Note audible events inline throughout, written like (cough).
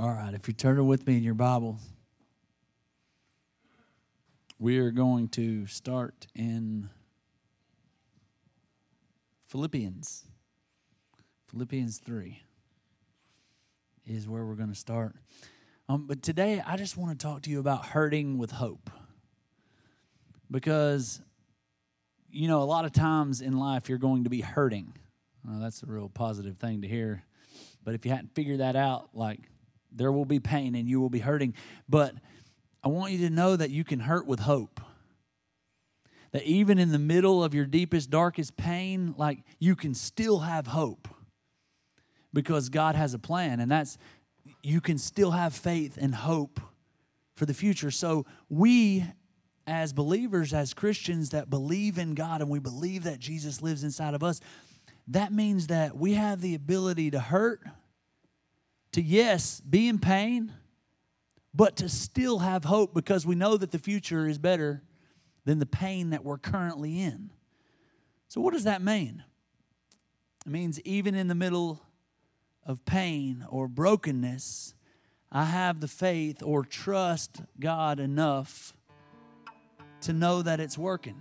All right, if you turn with me in your Bible, we are going to start in Philippians. Philippians 3 is where we're going to start. Um, but today, I just want to talk to you about hurting with hope. Because, you know, a lot of times in life, you're going to be hurting. Well, that's a real positive thing to hear. But if you hadn't figured that out, like, there will be pain and you will be hurting. But I want you to know that you can hurt with hope. That even in the middle of your deepest, darkest pain, like you can still have hope because God has a plan. And that's, you can still have faith and hope for the future. So we, as believers, as Christians that believe in God and we believe that Jesus lives inside of us, that means that we have the ability to hurt, to, yes, be in pain, but to still have hope because we know that the future is better than the pain that we're currently in. So, what does that mean? It means even in the middle of pain or brokenness, I have the faith or trust God enough to know that it's working.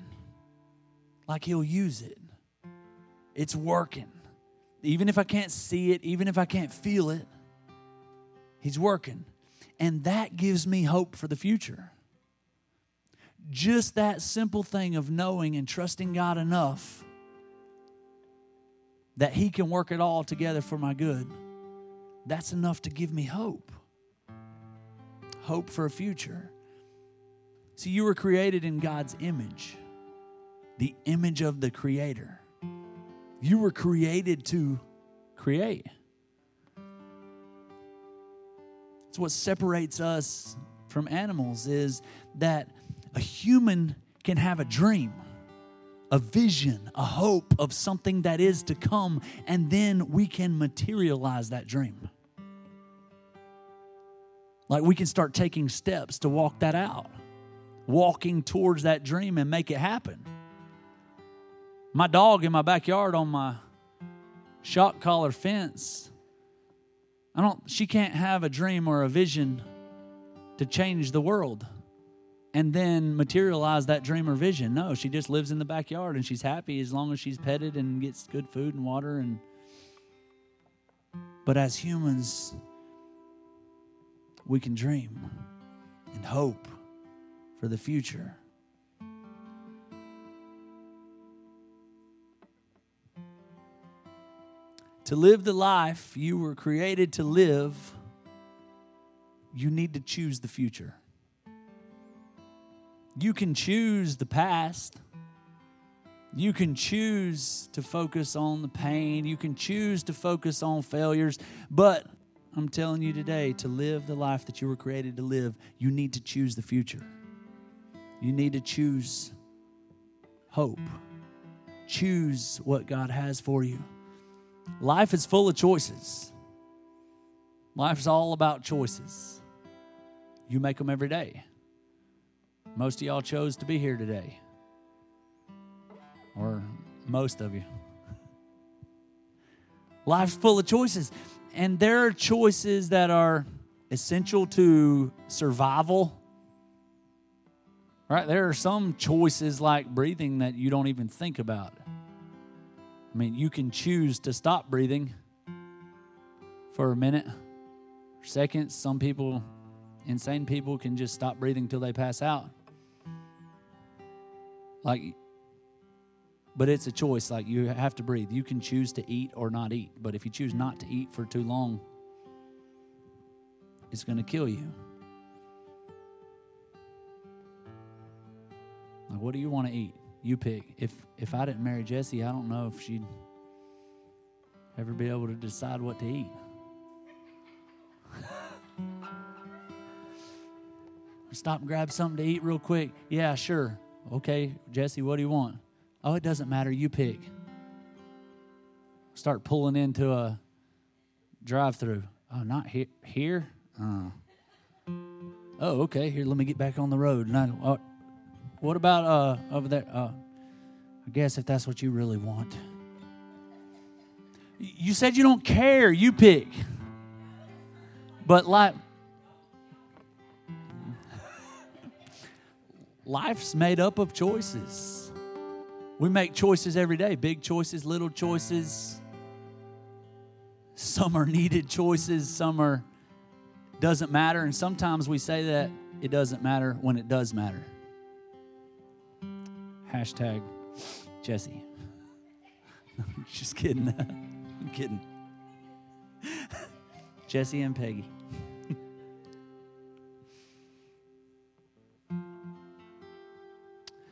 Like He'll use it. It's working. Even if I can't see it, even if I can't feel it, He's working. And that gives me hope for the future. Just that simple thing of knowing and trusting God enough that He can work it all together for my good, that's enough to give me hope. Hope for a future. See, you were created in God's image, the image of the Creator. You were created to create. It's what separates us from animals is that a human can have a dream, a vision, a hope of something that is to come, and then we can materialize that dream. Like we can start taking steps to walk that out, walking towards that dream and make it happen. My dog in my backyard on my shock collar fence, I don't she can't have a dream or a vision to change the world and then materialize that dream or vision. No, she just lives in the backyard and she's happy as long as she's petted and gets good food and water and but as humans we can dream and hope for the future. To live the life you were created to live, you need to choose the future. You can choose the past. You can choose to focus on the pain. You can choose to focus on failures. But I'm telling you today to live the life that you were created to live, you need to choose the future. You need to choose hope. Choose what God has for you. Life is full of choices. Life is all about choices. You make them every day. Most of y'all chose to be here today, or most of you. (laughs) Life's full of choices, and there are choices that are essential to survival. Right? There are some choices like breathing that you don't even think about. I mean, you can choose to stop breathing for a minute, seconds. Some people, insane people, can just stop breathing until they pass out. Like, but it's a choice. Like, you have to breathe. You can choose to eat or not eat. But if you choose not to eat for too long, it's going to kill you. Like, what do you want to eat? You pick. If if I didn't marry Jesse, I don't know if she'd ever be able to decide what to eat. (laughs) Stop and grab something to eat real quick. Yeah, sure. Okay, Jesse, what do you want? Oh, it doesn't matter. You pick. Start pulling into a drive-through. Oh, not he- here. Oh. oh, okay. Here, let me get back on the road. And I, uh, what about uh, over there? Uh, I guess if that's what you really want. You said you don't care. You pick. But life, life's made up of choices. We make choices every day big choices, little choices. Some are needed choices, some are doesn't matter. And sometimes we say that it doesn't matter when it does matter. Hashtag Jesse. (laughs) Just kidding. (laughs) I'm kidding. (laughs) Jesse and Peggy.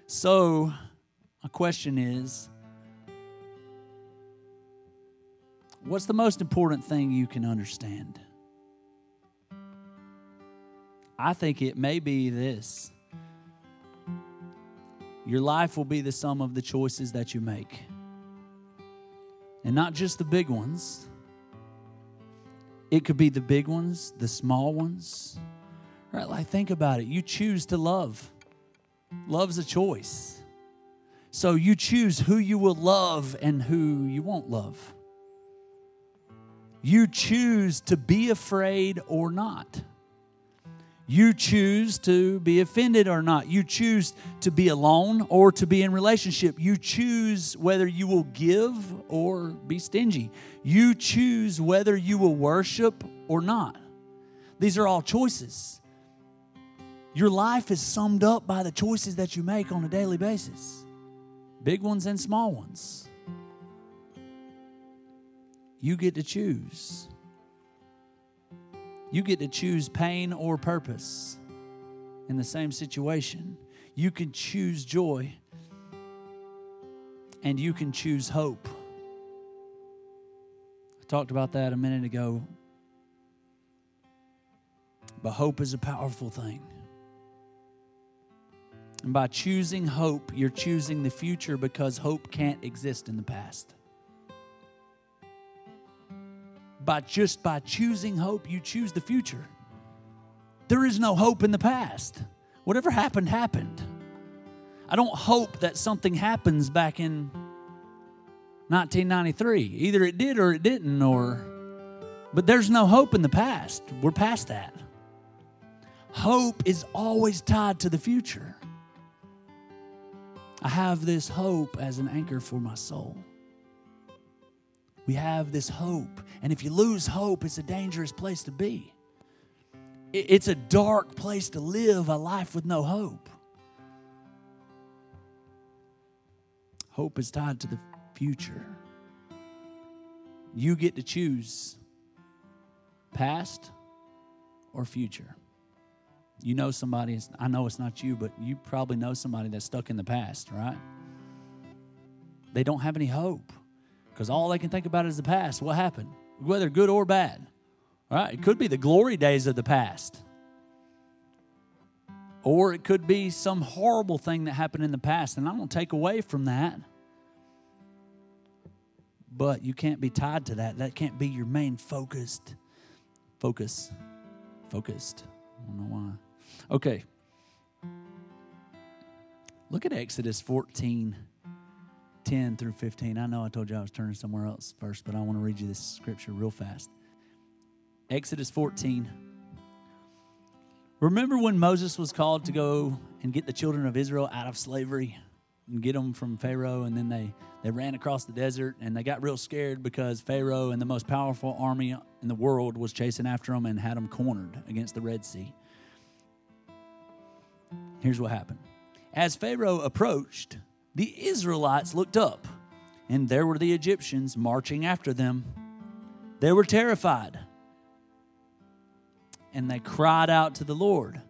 so, my question is what's the most important thing you can understand? I think it may be this your life will be the sum of the choices that you make. And not just the big ones, it could be the big ones, the small ones. Right? Like, think about it. You choose to love, love's a choice. So you choose who you will love and who you won't love. You choose to be afraid or not. You choose to be offended or not. You choose to be alone or to be in relationship. You choose whether you will give or be stingy. You choose whether you will worship or not. These are all choices. Your life is summed up by the choices that you make on a daily basis big ones and small ones. You get to choose. You get to choose pain or purpose in the same situation. You can choose joy and you can choose hope. I talked about that a minute ago. But hope is a powerful thing. And by choosing hope, you're choosing the future because hope can't exist in the past. By just by choosing hope, you choose the future. There is no hope in the past. Whatever happened, happened. I don't hope that something happens back in 1993. Either it did or it didn't, or, but there's no hope in the past. We're past that. Hope is always tied to the future. I have this hope as an anchor for my soul. We have this hope. And if you lose hope, it's a dangerous place to be. It's a dark place to live a life with no hope. Hope is tied to the future. You get to choose past or future. You know somebody, I know it's not you, but you probably know somebody that's stuck in the past, right? They don't have any hope because all they can think about is the past. What happened, whether good or bad. Right? It could be the glory days of the past. Or it could be some horrible thing that happened in the past. And I don't take away from that. But you can't be tied to that. That can't be your main focused focus. Focused. I don't know why. Okay. Look at Exodus 14. 10 through 15. I know I told you I was turning somewhere else first, but I want to read you this scripture real fast. Exodus 14. Remember when Moses was called to go and get the children of Israel out of slavery and get them from Pharaoh? And then they, they ran across the desert and they got real scared because Pharaoh and the most powerful army in the world was chasing after them and had them cornered against the Red Sea. Here's what happened. As Pharaoh approached, the Israelites looked up, and there were the Egyptians marching after them. They were terrified, and they cried out to the Lord.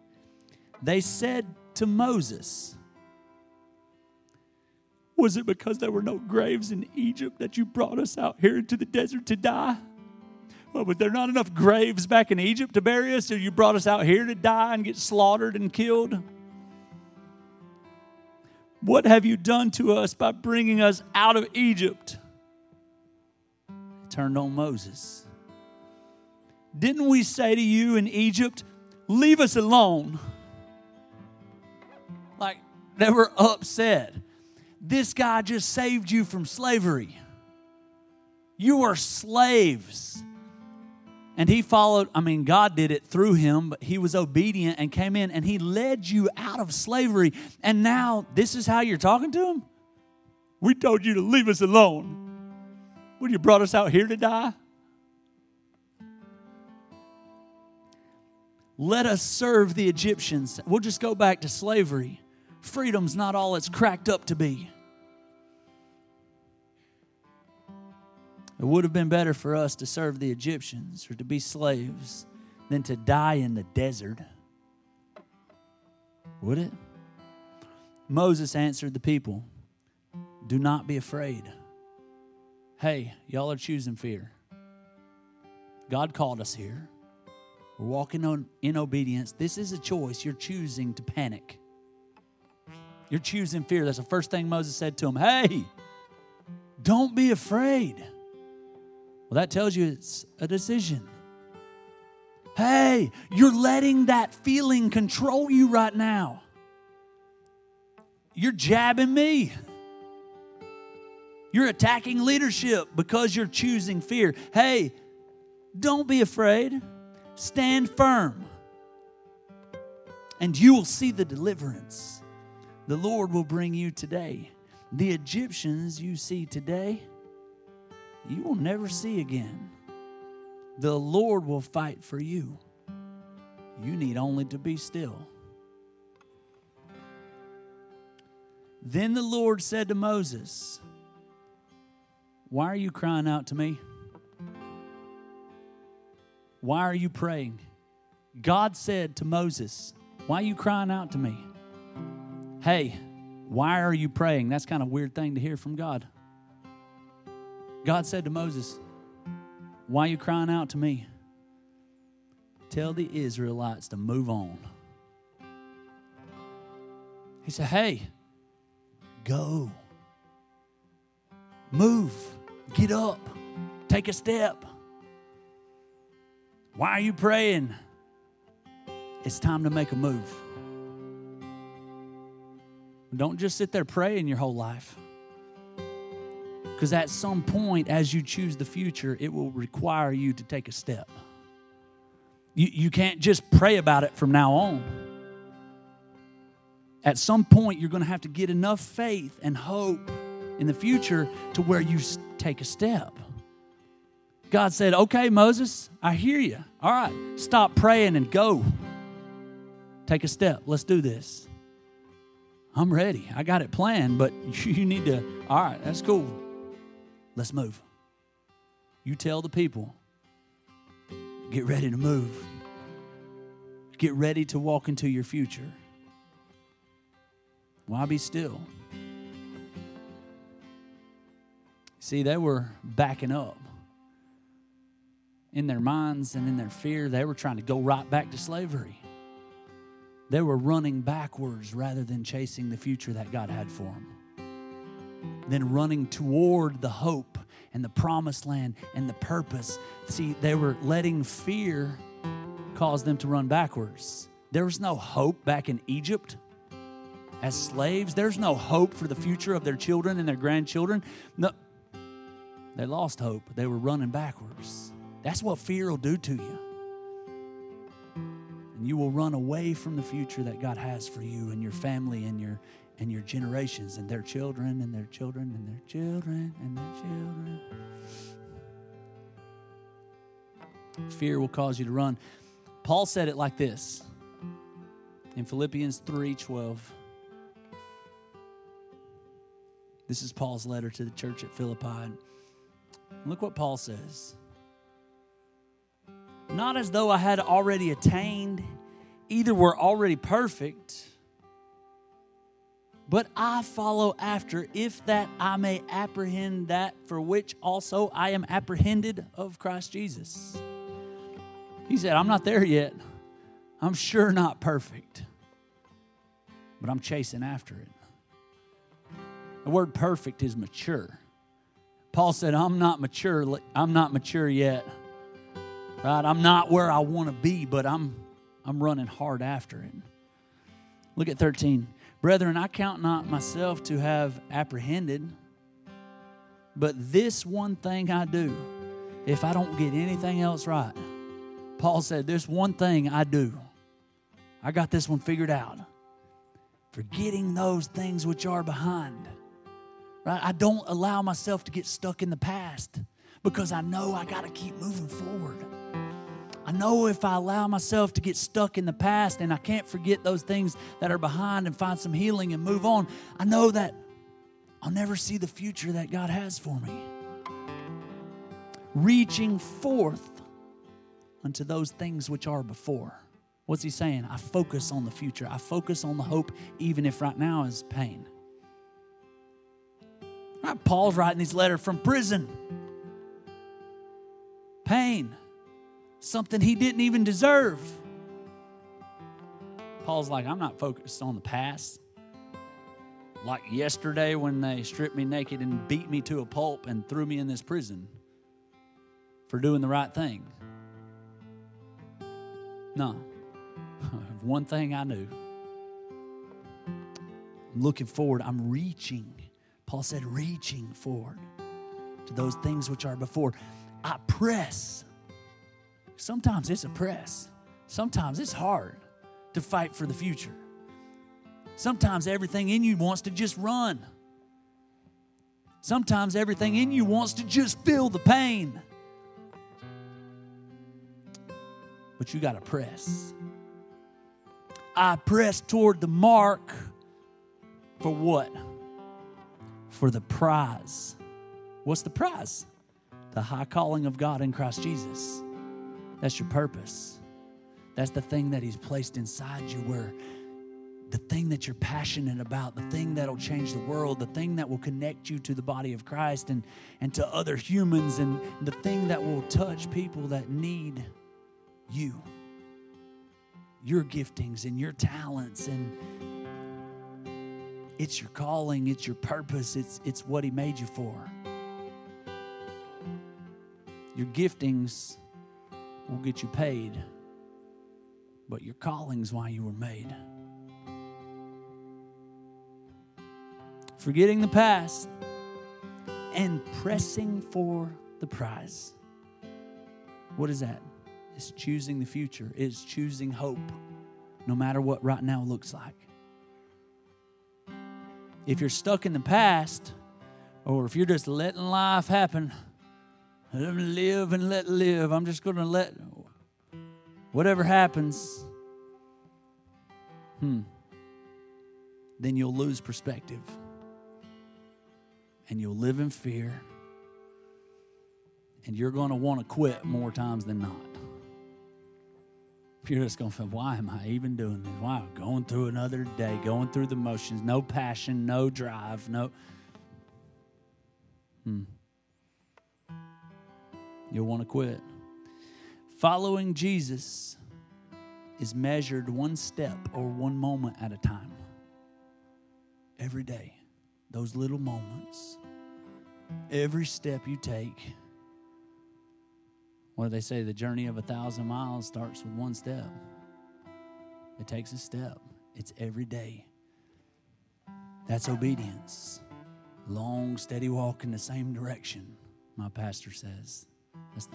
They said to Moses, Was it because there were no graves in Egypt that you brought us out here into the desert to die? Well, was there not enough graves back in Egypt to bury us, so you brought us out here to die and get slaughtered and killed? What have you done to us by bringing us out of Egypt? Turned on Moses. Didn't we say to you in Egypt, Leave us alone? Like they were upset. This guy just saved you from slavery. You are slaves. And he followed, I mean, God did it through him, but he was obedient and came in and he led you out of slavery. And now this is how you're talking to him? We told you to leave us alone. What, you brought us out here to die? Let us serve the Egyptians. We'll just go back to slavery. Freedom's not all it's cracked up to be. It would have been better for us to serve the Egyptians or to be slaves than to die in the desert. Would it? Moses answered the people Do not be afraid. Hey, y'all are choosing fear. God called us here. We're walking on, in obedience. This is a choice. You're choosing to panic. You're choosing fear. That's the first thing Moses said to him. Hey, don't be afraid. Well, that tells you it's a decision. Hey, you're letting that feeling control you right now. You're jabbing me. You're attacking leadership because you're choosing fear. Hey, don't be afraid. Stand firm. And you will see the deliverance the Lord will bring you today. The Egyptians you see today you will never see again. The Lord will fight for you. You need only to be still. Then the Lord said to Moses, Why are you crying out to me? Why are you praying? God said to Moses, Why are you crying out to me? Hey, why are you praying? That's kind of weird thing to hear from God. God said to Moses, Why are you crying out to me? Tell the Israelites to move on. He said, Hey, go. Move. Get up. Take a step. Why are you praying? It's time to make a move. Don't just sit there praying your whole life. Because at some point, as you choose the future, it will require you to take a step. You, you can't just pray about it from now on. At some point, you're going to have to get enough faith and hope in the future to where you take a step. God said, Okay, Moses, I hear you. All right, stop praying and go. Take a step. Let's do this. I'm ready. I got it planned, but (laughs) you need to. All right, that's cool. Let's move. You tell the people, get ready to move. Get ready to walk into your future. Why be still? See, they were backing up. In their minds and in their fear, they were trying to go right back to slavery. They were running backwards rather than chasing the future that God had for them than running toward the hope and the promised land and the purpose. See, they were letting fear cause them to run backwards. There was no hope back in Egypt as slaves. There's no hope for the future of their children and their grandchildren. No, they lost hope. They were running backwards. That's what fear will do to you. And you will run away from the future that God has for you and your family and your and your generations and their children and their children and their children and their children. Fear will cause you to run. Paul said it like this in Philippians 3:12. This is Paul's letter to the church at Philippi. Look what Paul says. Not as though I had already attained, either were already perfect but I follow after, if that I may apprehend that for which also I am apprehended of Christ Jesus. He said, I'm not there yet. I'm sure not perfect, but I'm chasing after it. The word perfect is mature. Paul said, I'm not mature. I'm not mature yet. Right? I'm not where I want to be, but I'm I'm running hard after it. Look at 13. Brethren, I count not myself to have apprehended, but this one thing I do, if I don't get anything else right, Paul said, There's one thing I do. I got this one figured out. Forgetting those things which are behind. Right? I don't allow myself to get stuck in the past because I know I got to keep moving forward. Know if I allow myself to get stuck in the past and I can't forget those things that are behind and find some healing and move on, I know that I'll never see the future that God has for me. Reaching forth unto those things which are before. What's he saying? I focus on the future. I focus on the hope, even if right now is pain. Right, Paul's writing these letters from prison. Pain something he didn't even deserve. Paul's like, I'm not focused on the past. Like yesterday when they stripped me naked and beat me to a pulp and threw me in this prison for doing the right thing. No. (laughs) One thing I knew. I'm looking forward. I'm reaching. Paul said, reaching forward to those things which are before. I press Sometimes it's a press. Sometimes it's hard to fight for the future. Sometimes everything in you wants to just run. Sometimes everything in you wants to just feel the pain. But you got to press. I press toward the mark for what? For the prize. What's the prize? The high calling of God in Christ Jesus. That's your purpose. That's the thing that He's placed inside you where the thing that you're passionate about, the thing that'll change the world, the thing that will connect you to the body of Christ and, and to other humans, and the thing that will touch people that need you. Your giftings and your talents and it's your calling, it's your purpose, it's, it's what He made you for. Your giftings will get you paid, but your calling's why you were made. Forgetting the past and pressing for the prize. What is that? It's choosing the future, it's choosing hope, no matter what right now looks like. If you're stuck in the past, or if you're just letting life happen, live and let live. I'm just going to let whatever happens. Hmm. Then you'll lose perspective. And you'll live in fear. And you're going to want to quit more times than not. You're just going to feel, why am I even doing this? Why? Going through another day, going through the motions, no passion, no drive, no. Hmm you'll want to quit. Following Jesus is measured one step or one moment at a time. Every day, those little moments, every step you take. What do they say? The journey of a thousand miles starts with one step. It takes a step, it's every day. That's obedience. Long, steady walk in the same direction, my pastor says. That's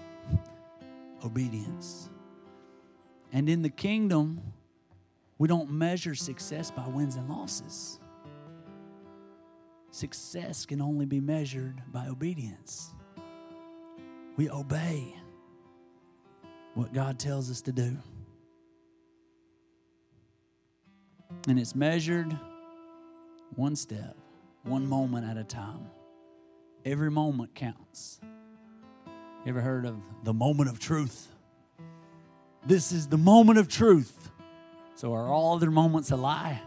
obedience. And in the kingdom, we don't measure success by wins and losses. Success can only be measured by obedience. We obey what God tells us to do. And it's measured one step, one moment at a time. Every moment counts. You ever heard of the moment of truth? This is the moment of truth. So, are all other moments a lie?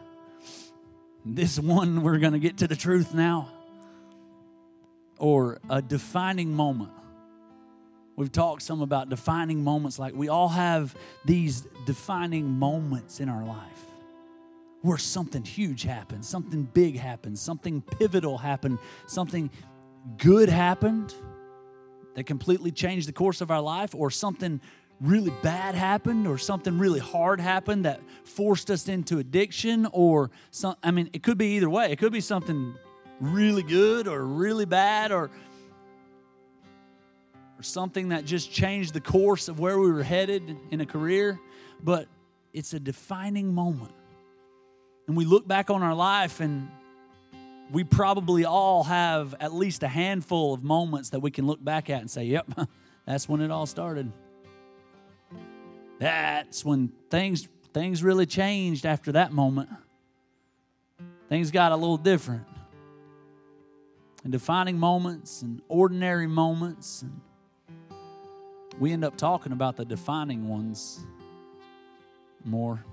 This one, we're going to get to the truth now. Or a defining moment. We've talked some about defining moments, like we all have these defining moments in our life where something huge happens, something big happens, something pivotal happened, something good happened that completely changed the course of our life, or something really bad happened, or something really hard happened that forced us into addiction, or some, I mean, it could be either way. It could be something really good or really bad, or, or something that just changed the course of where we were headed in a career, but it's a defining moment. And we look back on our life and we probably all have at least a handful of moments that we can look back at and say, yep, (laughs) that's when it all started. That's when things things really changed after that moment. Things got a little different. And defining moments and ordinary moments and we end up talking about the defining ones more.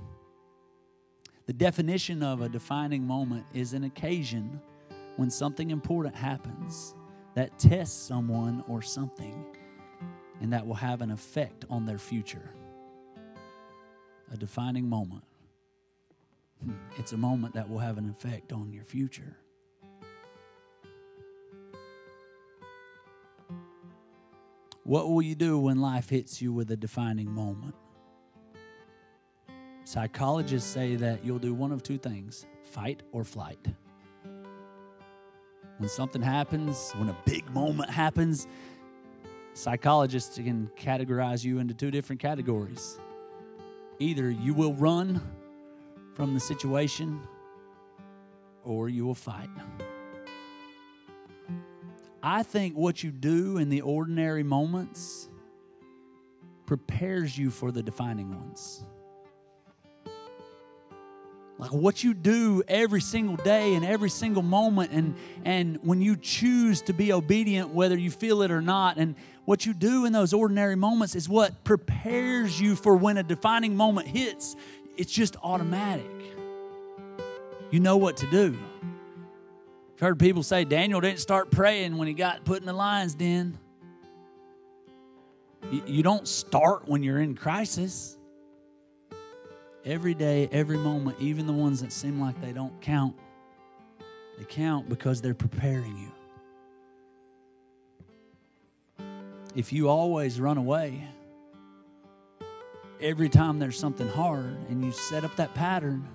The definition of a defining moment is an occasion when something important happens that tests someone or something and that will have an effect on their future. A defining moment. Hmm, it's a moment that will have an effect on your future. What will you do when life hits you with a defining moment? Psychologists say that you'll do one of two things fight or flight. When something happens, when a big moment happens, psychologists can categorize you into two different categories. Either you will run from the situation or you will fight. I think what you do in the ordinary moments prepares you for the defining ones. Like what you do every single day and every single moment, and, and when you choose to be obedient, whether you feel it or not, and what you do in those ordinary moments is what prepares you for when a defining moment hits. It's just automatic. You know what to do. I've heard people say Daniel didn't start praying when he got put in the lion's den. You, you don't start when you're in crisis. Every day, every moment, even the ones that seem like they don't count, they count because they're preparing you. If you always run away, every time there's something hard and you set up that pattern,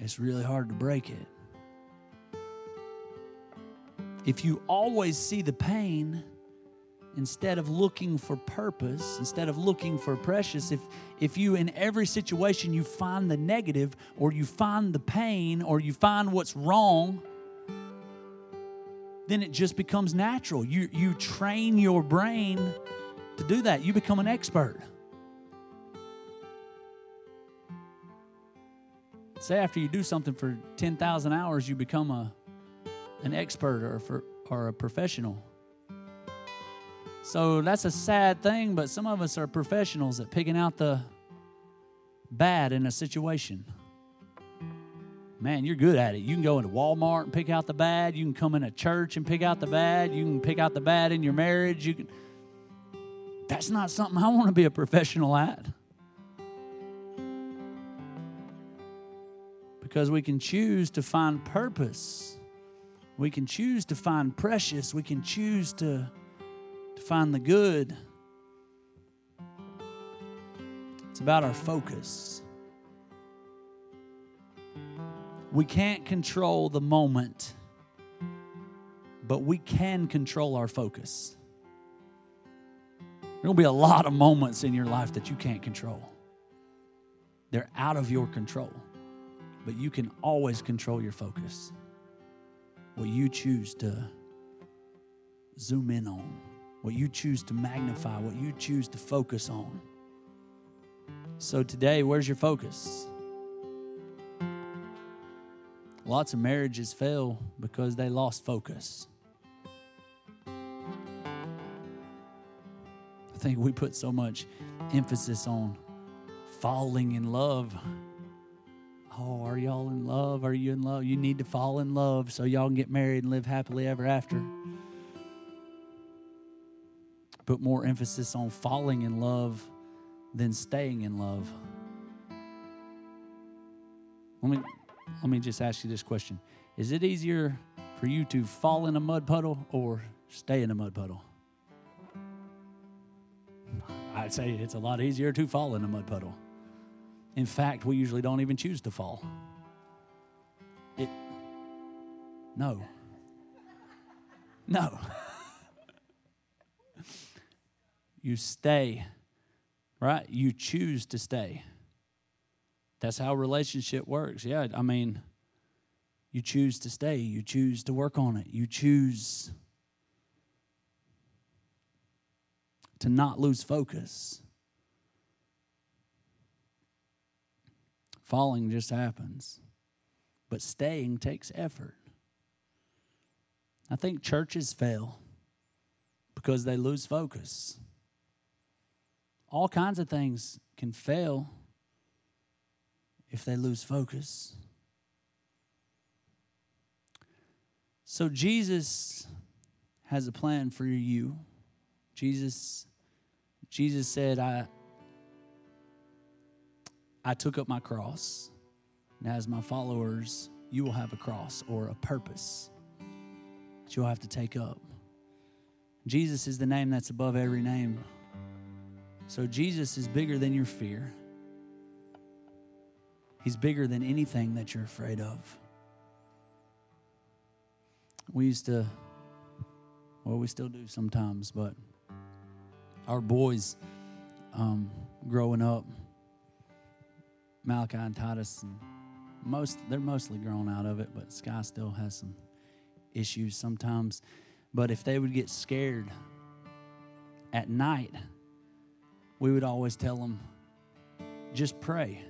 it's really hard to break it if you always see the pain instead of looking for purpose instead of looking for precious if if you in every situation you find the negative or you find the pain or you find what's wrong then it just becomes natural. You you train your brain to do that. You become an expert. Say after you do something for 10,000 hours you become a an expert or, for, or a professional. So that's a sad thing, but some of us are professionals at picking out the bad in a situation. Man, you're good at it. You can go into Walmart and pick out the bad. You can come in a church and pick out the bad. You can pick out the bad in your marriage. You can That's not something I want to be a professional at. Because we can choose to find purpose we can choose to find precious. We can choose to, to find the good. It's about our focus. We can't control the moment, but we can control our focus. There will be a lot of moments in your life that you can't control. They're out of your control, but you can always control your focus what you choose to zoom in on, what you choose to magnify, what you choose to focus on. So today, where's your focus? Lots of marriages fail because they lost focus. I think we put so much emphasis on falling in love Oh, are y'all in love? Are you in love? You need to fall in love so y'all can get married and live happily ever after. Put more emphasis on falling in love than staying in love. Let me let me just ask you this question. Is it easier for you to fall in a mud puddle or stay in a mud puddle? I'd say it's a lot easier to fall in a mud puddle. In fact, we usually don't even choose to fall. It, no. No. (laughs) You stay, right? You choose to stay. That's how relationship works. Yeah, I mean, you choose to stay, you choose to work on it, you choose to not lose focus. Falling just happens, but staying takes effort. I think churches fail because they lose focus. All kinds of things can fail if they lose focus. So, Jesus has a plan for you. Jesus, Jesus said, I, I took up my cross. And as my followers, you will have a cross or a purpose that you'll have to take up. Jesus is the name that's above every name. So Jesus is bigger than your fear. He's bigger than anything that you're afraid of. We used to, well, we still do sometimes, but our boys um, growing up, Malachi and Titus, and most they're mostly grown out of it, but Sky still has some issues sometimes. But if they would get scared at night, we would always tell them, just pray.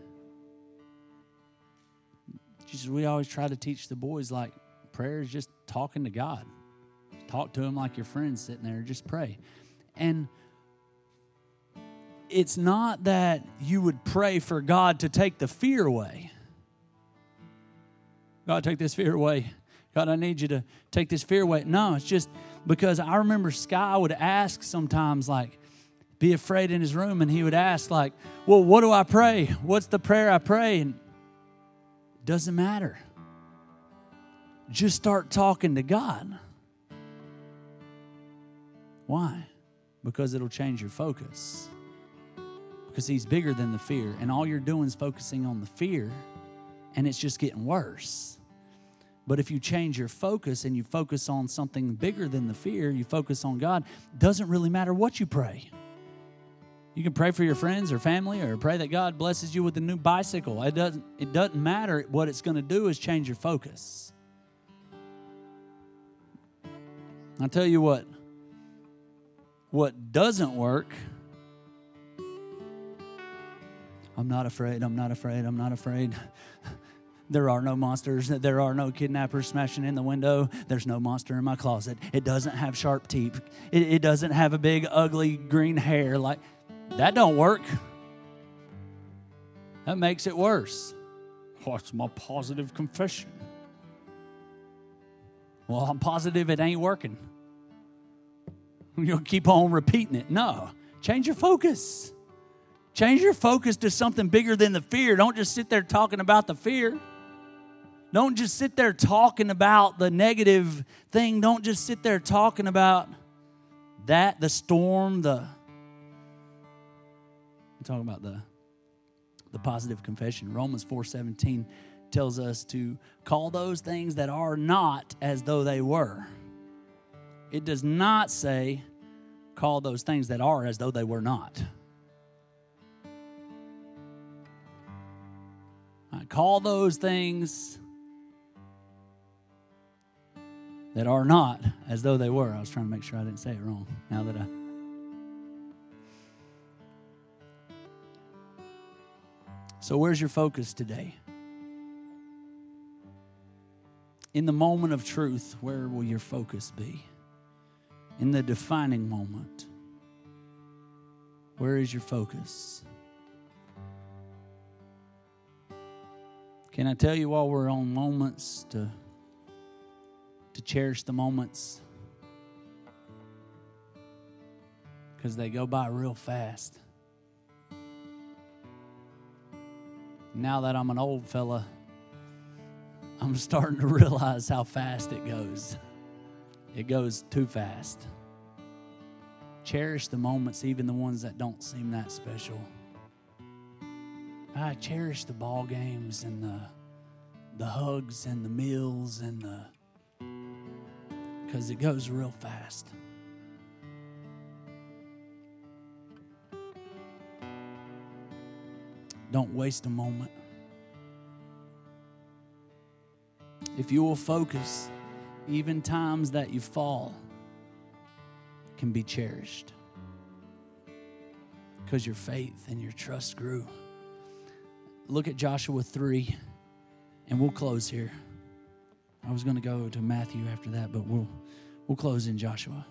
Just, we always try to teach the boys like prayer is just talking to God. Talk to Him like your friend sitting there. Just pray. And it's not that you would pray for God to take the fear away. God, take this fear away. God, I need you to take this fear away. No, it's just because I remember Sky would ask sometimes, like, be afraid in his room, and he would ask, like, well, what do I pray? What's the prayer I pray? And it doesn't matter. Just start talking to God. Why? Because it'll change your focus. Because He's bigger than the fear. And all you're doing is focusing on the fear, and it's just getting worse. But if you change your focus and you focus on something bigger than the fear, you focus on God, doesn't really matter what you pray. You can pray for your friends or family or pray that God blesses you with a new bicycle. It doesn't, it doesn't matter. What it's going to do is change your focus. I'll tell you what, what doesn't work, I'm not afraid, I'm not afraid, I'm not afraid. (laughs) There are no monsters. There are no kidnappers smashing in the window. There's no monster in my closet. It doesn't have sharp teeth. It, it doesn't have a big, ugly green hair. Like that don't work. That makes it worse. What's my positive confession? Well, I'm positive it ain't working. You'll keep on repeating it. No, change your focus. Change your focus to something bigger than the fear. Don't just sit there talking about the fear. Don't just sit there talking about the negative thing. Don't just sit there talking about that, the storm, the. Talking about the, the positive confession. Romans 4:17 tells us to call those things that are not as though they were. It does not say call those things that are as though they were not. I call those things that are not as though they were. I was trying to make sure I didn't say it wrong now that I. So, where's your focus today? In the moment of truth, where will your focus be? In the defining moment, where is your focus? Can I tell you while we're on moments to to cherish the moments because they go by real fast. Now that I'm an old fella, I'm (laughs) starting to realize how fast it goes. It goes too fast. Cherish the moments, even the ones that don't seem that special. I cherish the ball games and the the hugs and the meals and the because it goes real fast. Don't waste a moment. If you will focus, even times that you fall can be cherished because your faith and your trust grew. Look at Joshua 3, and we'll close here. I was going to go to Matthew after that, but we'll, we'll close in Joshua.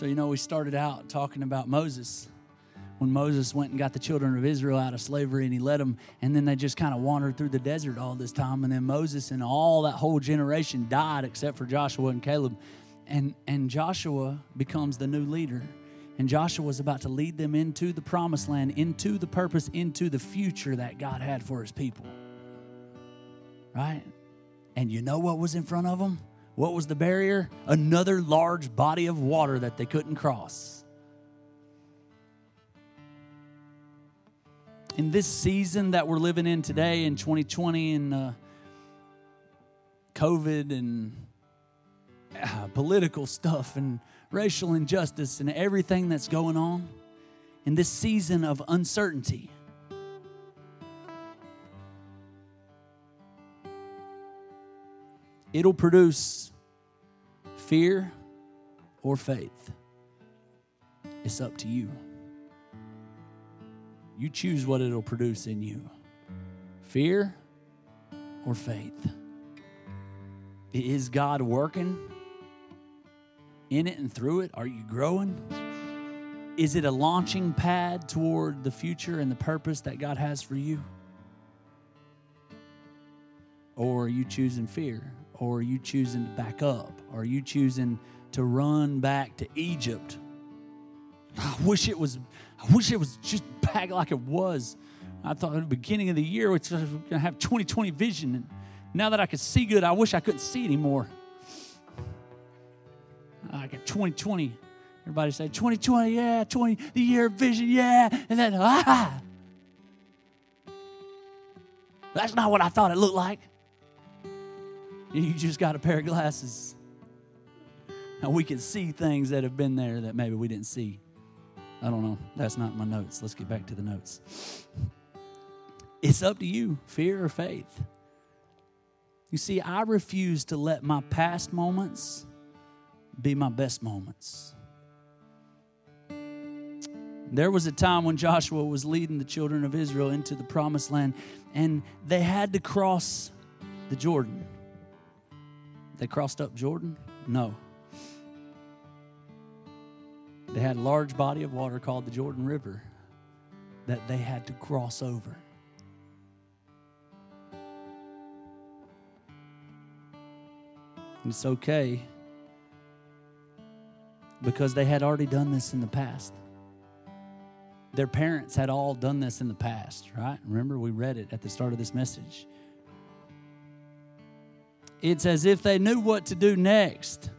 So, you know, we started out talking about Moses when Moses went and got the children of Israel out of slavery and he led them, and then they just kind of wandered through the desert all this time. And then Moses and all that whole generation died except for Joshua and Caleb. And, and Joshua becomes the new leader. And Joshua was about to lead them into the promised land, into the purpose, into the future that God had for his people. Right? And you know what was in front of them? What was the barrier? Another large body of water that they couldn't cross. in this season that we're living in today in 2020 and uh, COVID and uh, political stuff and racial injustice and everything that's going on, in this season of uncertainty, it'll produce fear or faith. It's up to you. You choose what it'll produce in you fear or faith. Is God working in it and through it? Are you growing? Is it a launching pad toward the future and the purpose that God has for you? Or are you choosing fear? Or are you choosing to back up? Are you choosing to run back to Egypt? I wish it was I wish it was just back like it was. I thought at the beginning of the year it's going to have 2020 vision. And now that I can see good, I wish I couldn't see anymore. I got 2020. Everybody say 2020, yeah, 20, the year of vision, yeah. And then, ah, that's not what I thought it looked like. You just got a pair of glasses. And we can see things that have been there that maybe we didn't see. I don't know. That's not my notes. Let's get back to the notes. It's up to you fear or faith. You see, I refuse to let my past moments be my best moments. There was a time when Joshua was leading the children of Israel into the promised land, and they had to cross the Jordan. They crossed up Jordan? No. They had a large body of water called the Jordan River that they had to cross over. And it's okay because they had already done this in the past. Their parents had all done this in the past, right? Remember, we read it at the start of this message. It's as if they knew what to do next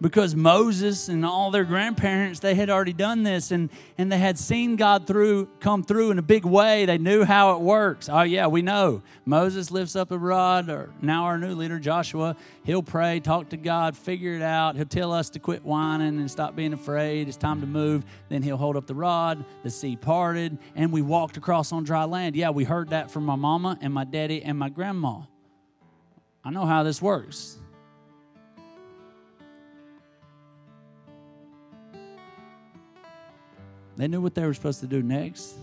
because Moses and all their grandparents they had already done this and and they had seen God through come through in a big way. They knew how it works. Oh yeah, we know. Moses lifts up a rod or now our new leader Joshua, he'll pray, talk to God, figure it out. He'll tell us to quit whining and stop being afraid. It's time to move. Then he'll hold up the rod, the sea parted, and we walked across on dry land. Yeah, we heard that from my mama and my daddy and my grandma. I know how this works. They knew what they were supposed to do next.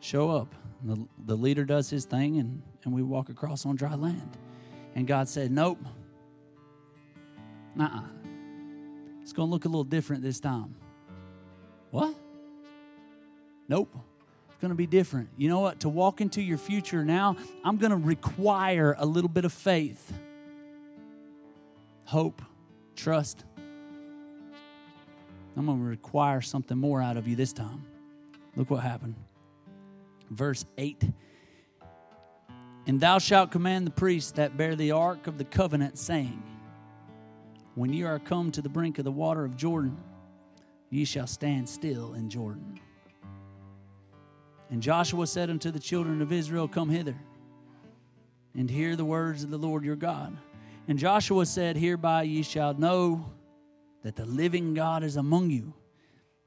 Show up. The, the leader does his thing, and, and we walk across on dry land. And God said, Nope. Uh It's going to look a little different this time. What? Nope. Going to be different. You know what? To walk into your future now, I'm going to require a little bit of faith, hope, trust, I'm going to require something more out of you this time. Look what happened. Verse 8 And thou shalt command the priests that bear the ark of the covenant, saying, When ye are come to the brink of the water of Jordan, ye shall stand still in Jordan. And Joshua said unto the children of Israel, Come hither and hear the words of the Lord your God. And Joshua said, Hereby ye shall know that the living God is among you,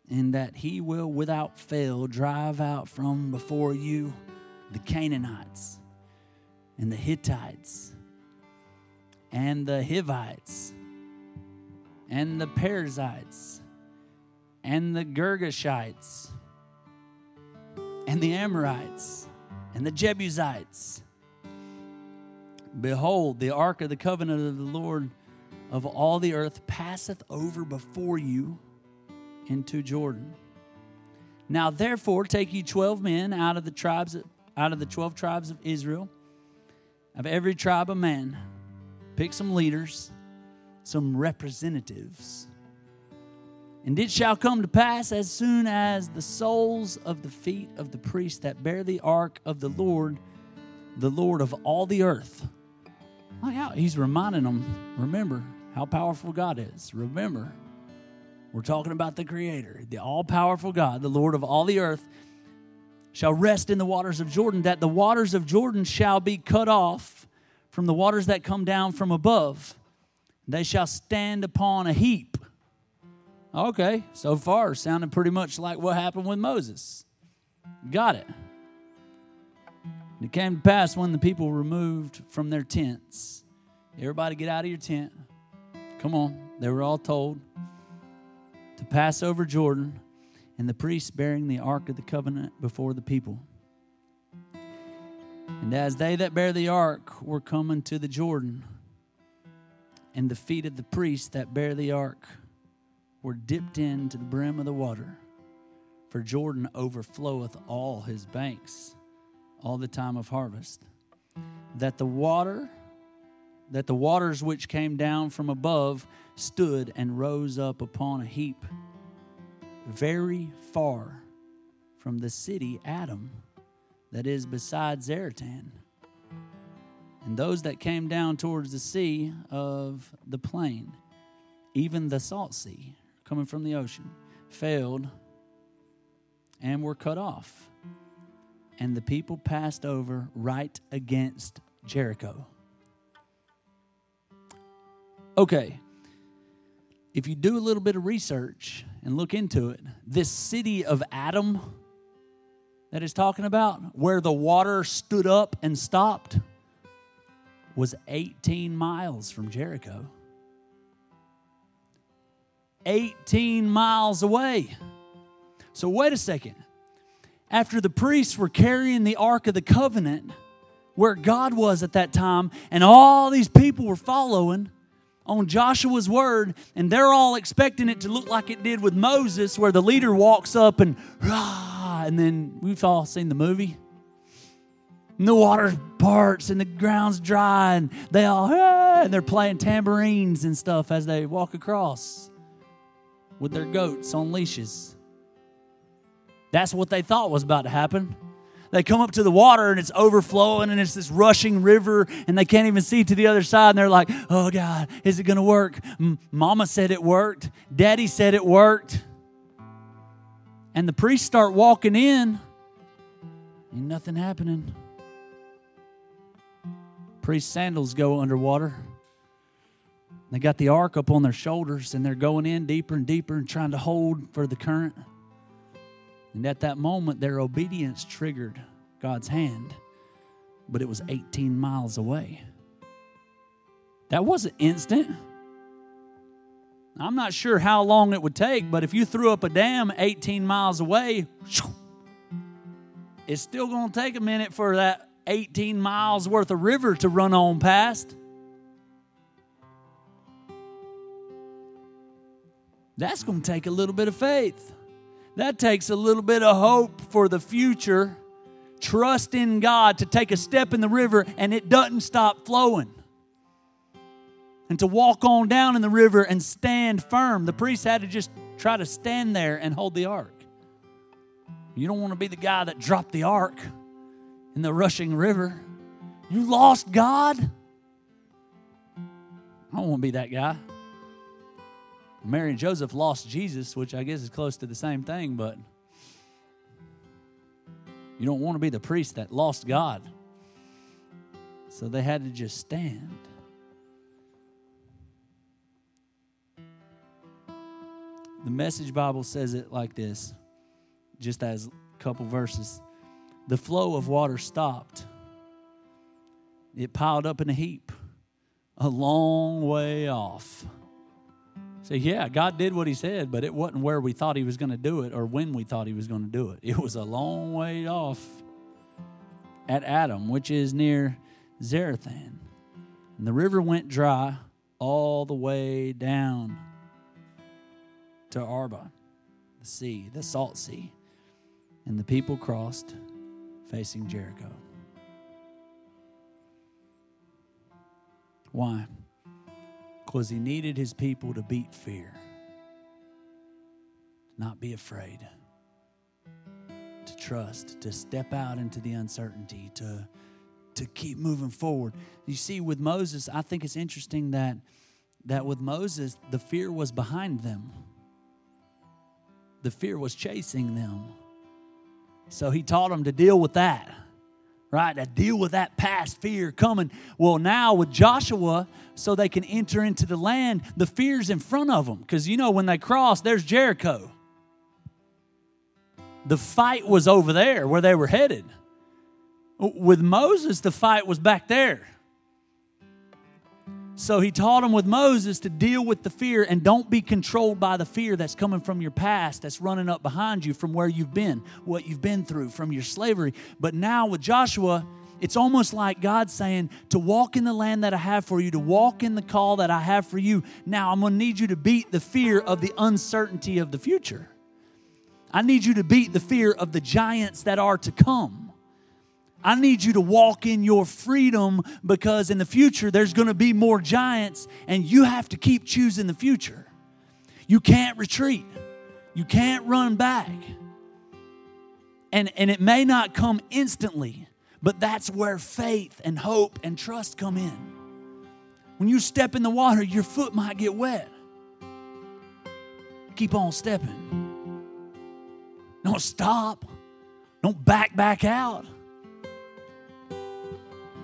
and that he will without fail drive out from before you the Canaanites and the Hittites and the Hivites and the Perizzites and the Girgashites and the Amorites and the Jebusites. Behold, the ark of the covenant of the Lord of all the earth passeth over before you into Jordan. Now therefore take ye twelve men out of the tribes out of the twelve tribes of Israel, of every tribe a man. Pick some leaders, some representatives. And it shall come to pass as soon as the soles of the feet of the priests that bear the ark of the Lord, the Lord of all the earth. Like how he's reminding them, remember how powerful God is. Remember, we're talking about the Creator, the all powerful God, the Lord of all the earth, shall rest in the waters of Jordan, that the waters of Jordan shall be cut off from the waters that come down from above. They shall stand upon a heap. Okay, so far, sounding pretty much like what happened with Moses. Got it. It came to pass when the people removed from their tents. Everybody get out of your tent. Come on. They were all told to pass over Jordan, and the priests bearing the ark of the covenant before the people. And as they that bear the ark were coming to the Jordan, and the feet of the priests that bear the ark were dipped into the brim of the water, for Jordan overfloweth all his banks all the time of harvest, that the water that the waters which came down from above stood and rose up upon a heap very far from the city Adam that is beside Zaretan. And those that came down towards the sea of the plain, even the salt sea coming from the ocean, failed and were cut off. And the people passed over right against Jericho. Okay, if you do a little bit of research and look into it, this city of Adam that is talking about, where the water stood up and stopped, was 18 miles from Jericho. 18 miles away. So, wait a second. After the priests were carrying the Ark of the Covenant, where God was at that time, and all these people were following, on Joshua's word, and they're all expecting it to look like it did with Moses, where the leader walks up and rah, and then we've all seen the movie. And the water parts and the ground's dry, and they all ah, and they're playing tambourines and stuff as they walk across with their goats on leashes. That's what they thought was about to happen. They come up to the water and it's overflowing and it's this rushing river and they can't even see to the other side and they're like, oh God, is it going to work? Mama said it worked. Daddy said it worked. And the priests start walking in. and nothing happening. Priest sandals go underwater. They got the ark up on their shoulders and they're going in deeper and deeper and trying to hold for the current. And at that moment, their obedience triggered God's hand, but it was 18 miles away. That wasn't instant. I'm not sure how long it would take, but if you threw up a dam 18 miles away, it's still going to take a minute for that 18 miles worth of river to run on past. That's going to take a little bit of faith. That takes a little bit of hope for the future. Trust in God to take a step in the river and it doesn't stop flowing. And to walk on down in the river and stand firm. The priest had to just try to stand there and hold the ark. You don't want to be the guy that dropped the ark in the rushing river. You lost God. I don't want to be that guy. Mary and Joseph lost Jesus, which I guess is close to the same thing, but you don't want to be the priest that lost God. So they had to just stand. The Message Bible says it like this, just as a couple verses. The flow of water stopped, it piled up in a heap a long way off. So, yeah, God did what He said, but it wasn't where we thought He was going to do it or when we thought He was going to do it. It was a long way off at Adam, which is near Zarethan. And the river went dry all the way down to Arabah, the sea, the salt sea. And the people crossed facing Jericho. Why? Because he needed his people to beat fear, not be afraid, to trust, to step out into the uncertainty, to, to keep moving forward. You see, with Moses, I think it's interesting that, that with Moses, the fear was behind them, the fear was chasing them. So he taught them to deal with that right? To deal with that past fear coming. Well, now with Joshua, so they can enter into the land, the fear's in front of them. Because you know, when they cross, there's Jericho. The fight was over there where they were headed. With Moses, the fight was back there. So he taught them with Moses to deal with the fear and don't be controlled by the fear that's coming from your past, that's running up behind you from where you've been, what you've been through, from your slavery. But now with Joshua, it's almost like God saying to walk in the land that I have for you, to walk in the call that I have for you. Now I'm going to need you to beat the fear of the uncertainty of the future. I need you to beat the fear of the giants that are to come. I need you to walk in your freedom because in the future there's going to be more giants and you have to keep choosing the future. You can't retreat. You can't run back. And, and it may not come instantly, but that's where faith and hope and trust come in. When you step in the water, your foot might get wet. Keep on stepping. Don't stop. Don't back back out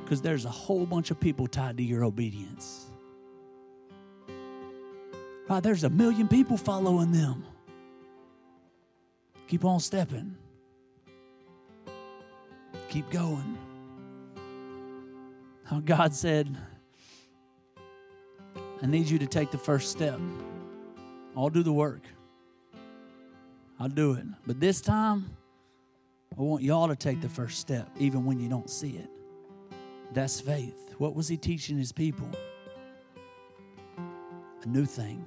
because there's a whole bunch of people tied to your obedience. Right, there's a million people following them. Keep on stepping. Keep going. How God said, I need you to take the first step. I'll do the work. I'll do it. But this time, I want y'all to take the first step, even when you don't see it. That's faith. What was he teaching his people? A new thing.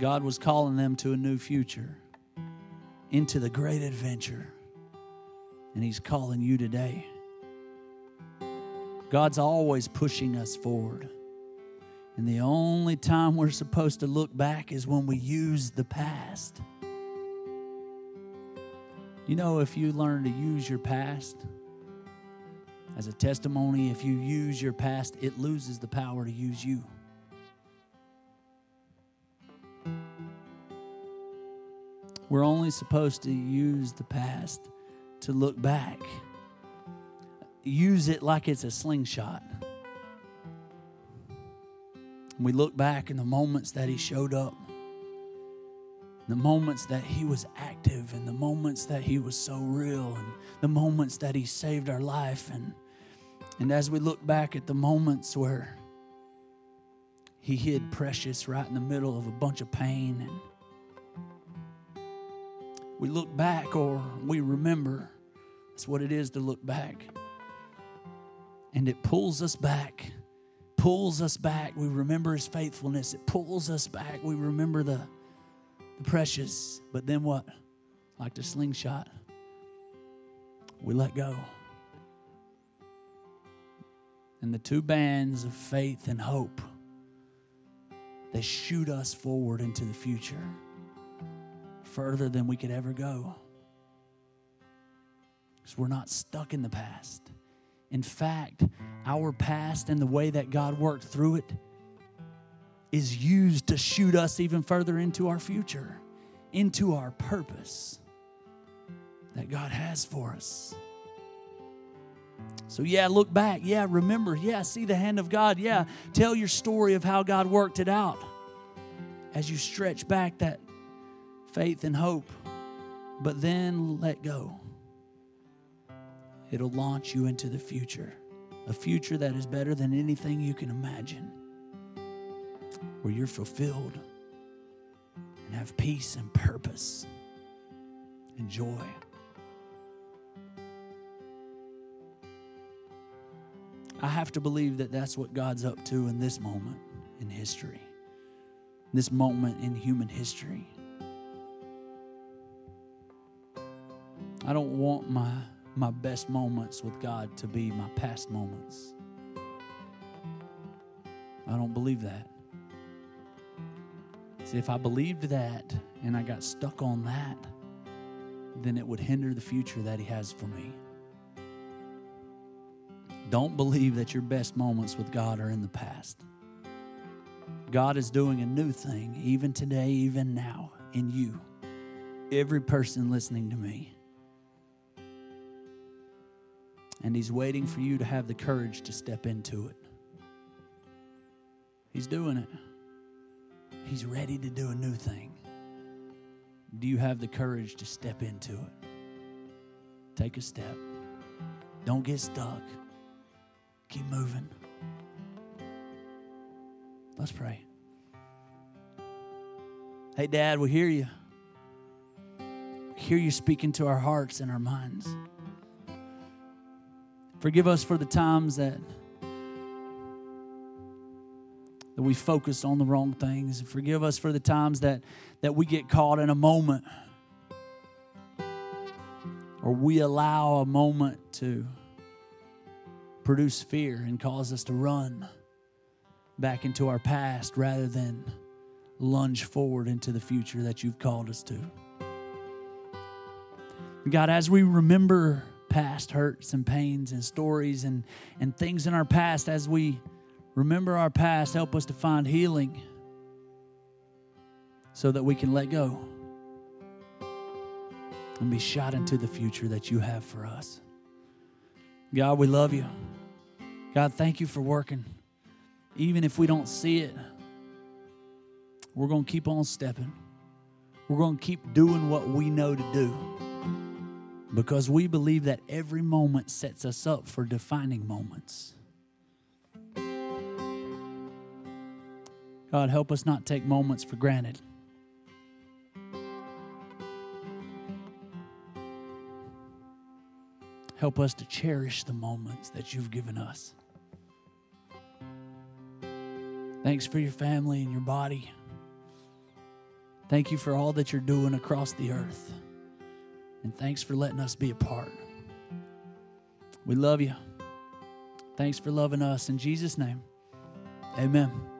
God was calling them to a new future, into the great adventure. And he's calling you today. God's always pushing us forward. And the only time we're supposed to look back is when we use the past. You know, if you learn to use your past, as a testimony. If you use your past, it loses the power to use you. We're only supposed to use the past to look back. Use it like it's a slingshot. We look back in the moments that he showed up, the moments that he was active, and the moments that he was so real, and the moments that he saved our life. And and as we look back at the moments where he hid Precious right in the middle of a bunch of pain, and we look back or we remember, that's what it is to look back. And it pulls us back, pulls us back. We remember his faithfulness, it pulls us back. We remember the, the precious, but then what? Like the slingshot, we let go. And the two bands of faith and hope they shoot us forward into the future further than we could ever go. Because we're not stuck in the past. In fact our past and the way that god worked through it is used to shoot us even further into our future into our purpose that god has for us so, yeah, look back. Yeah, remember. Yeah, see the hand of God. Yeah, tell your story of how God worked it out. as you stretch back that faith and hope, but then let go, it'll launch you into the future, a future that is better than anything you can imagine, where you're fulfilled and have peace and purpose and joy. I have to believe that that's what God's up to in this moment in history, this moment in human history. I don't want my, my best moments with God to be my past moments. I don't believe that. See, if I believed that and I got stuck on that, then it would hinder the future that He has for me. Don't believe that your best moments with God are in the past. God is doing a new thing, even today, even now, in you. Every person listening to me. And He's waiting for you to have the courage to step into it. He's doing it. He's ready to do a new thing. Do you have the courage to step into it? Take a step. Don't get stuck. Keep moving. Let's pray. Hey, Dad, we hear you. We hear you speaking to our hearts and our minds. Forgive us for the times that that we focus on the wrong things. Forgive us for the times that that we get caught in a moment or we allow a moment to produce fear and cause us to run back into our past rather than lunge forward into the future that you've called us to. God, as we remember past hurts and pains and stories and, and things in our past, as we remember our past, help us to find healing so that we can let go and be shot into the future that you have for us. God, we love you. God, thank you for working. Even if we don't see it, we're going to keep on stepping. We're going to keep doing what we know to do because we believe that every moment sets us up for defining moments. God, help us not take moments for granted. Help us to cherish the moments that you've given us. Thanks for your family and your body. Thank you for all that you're doing across the earth. And thanks for letting us be a part. We love you. Thanks for loving us. In Jesus' name, amen.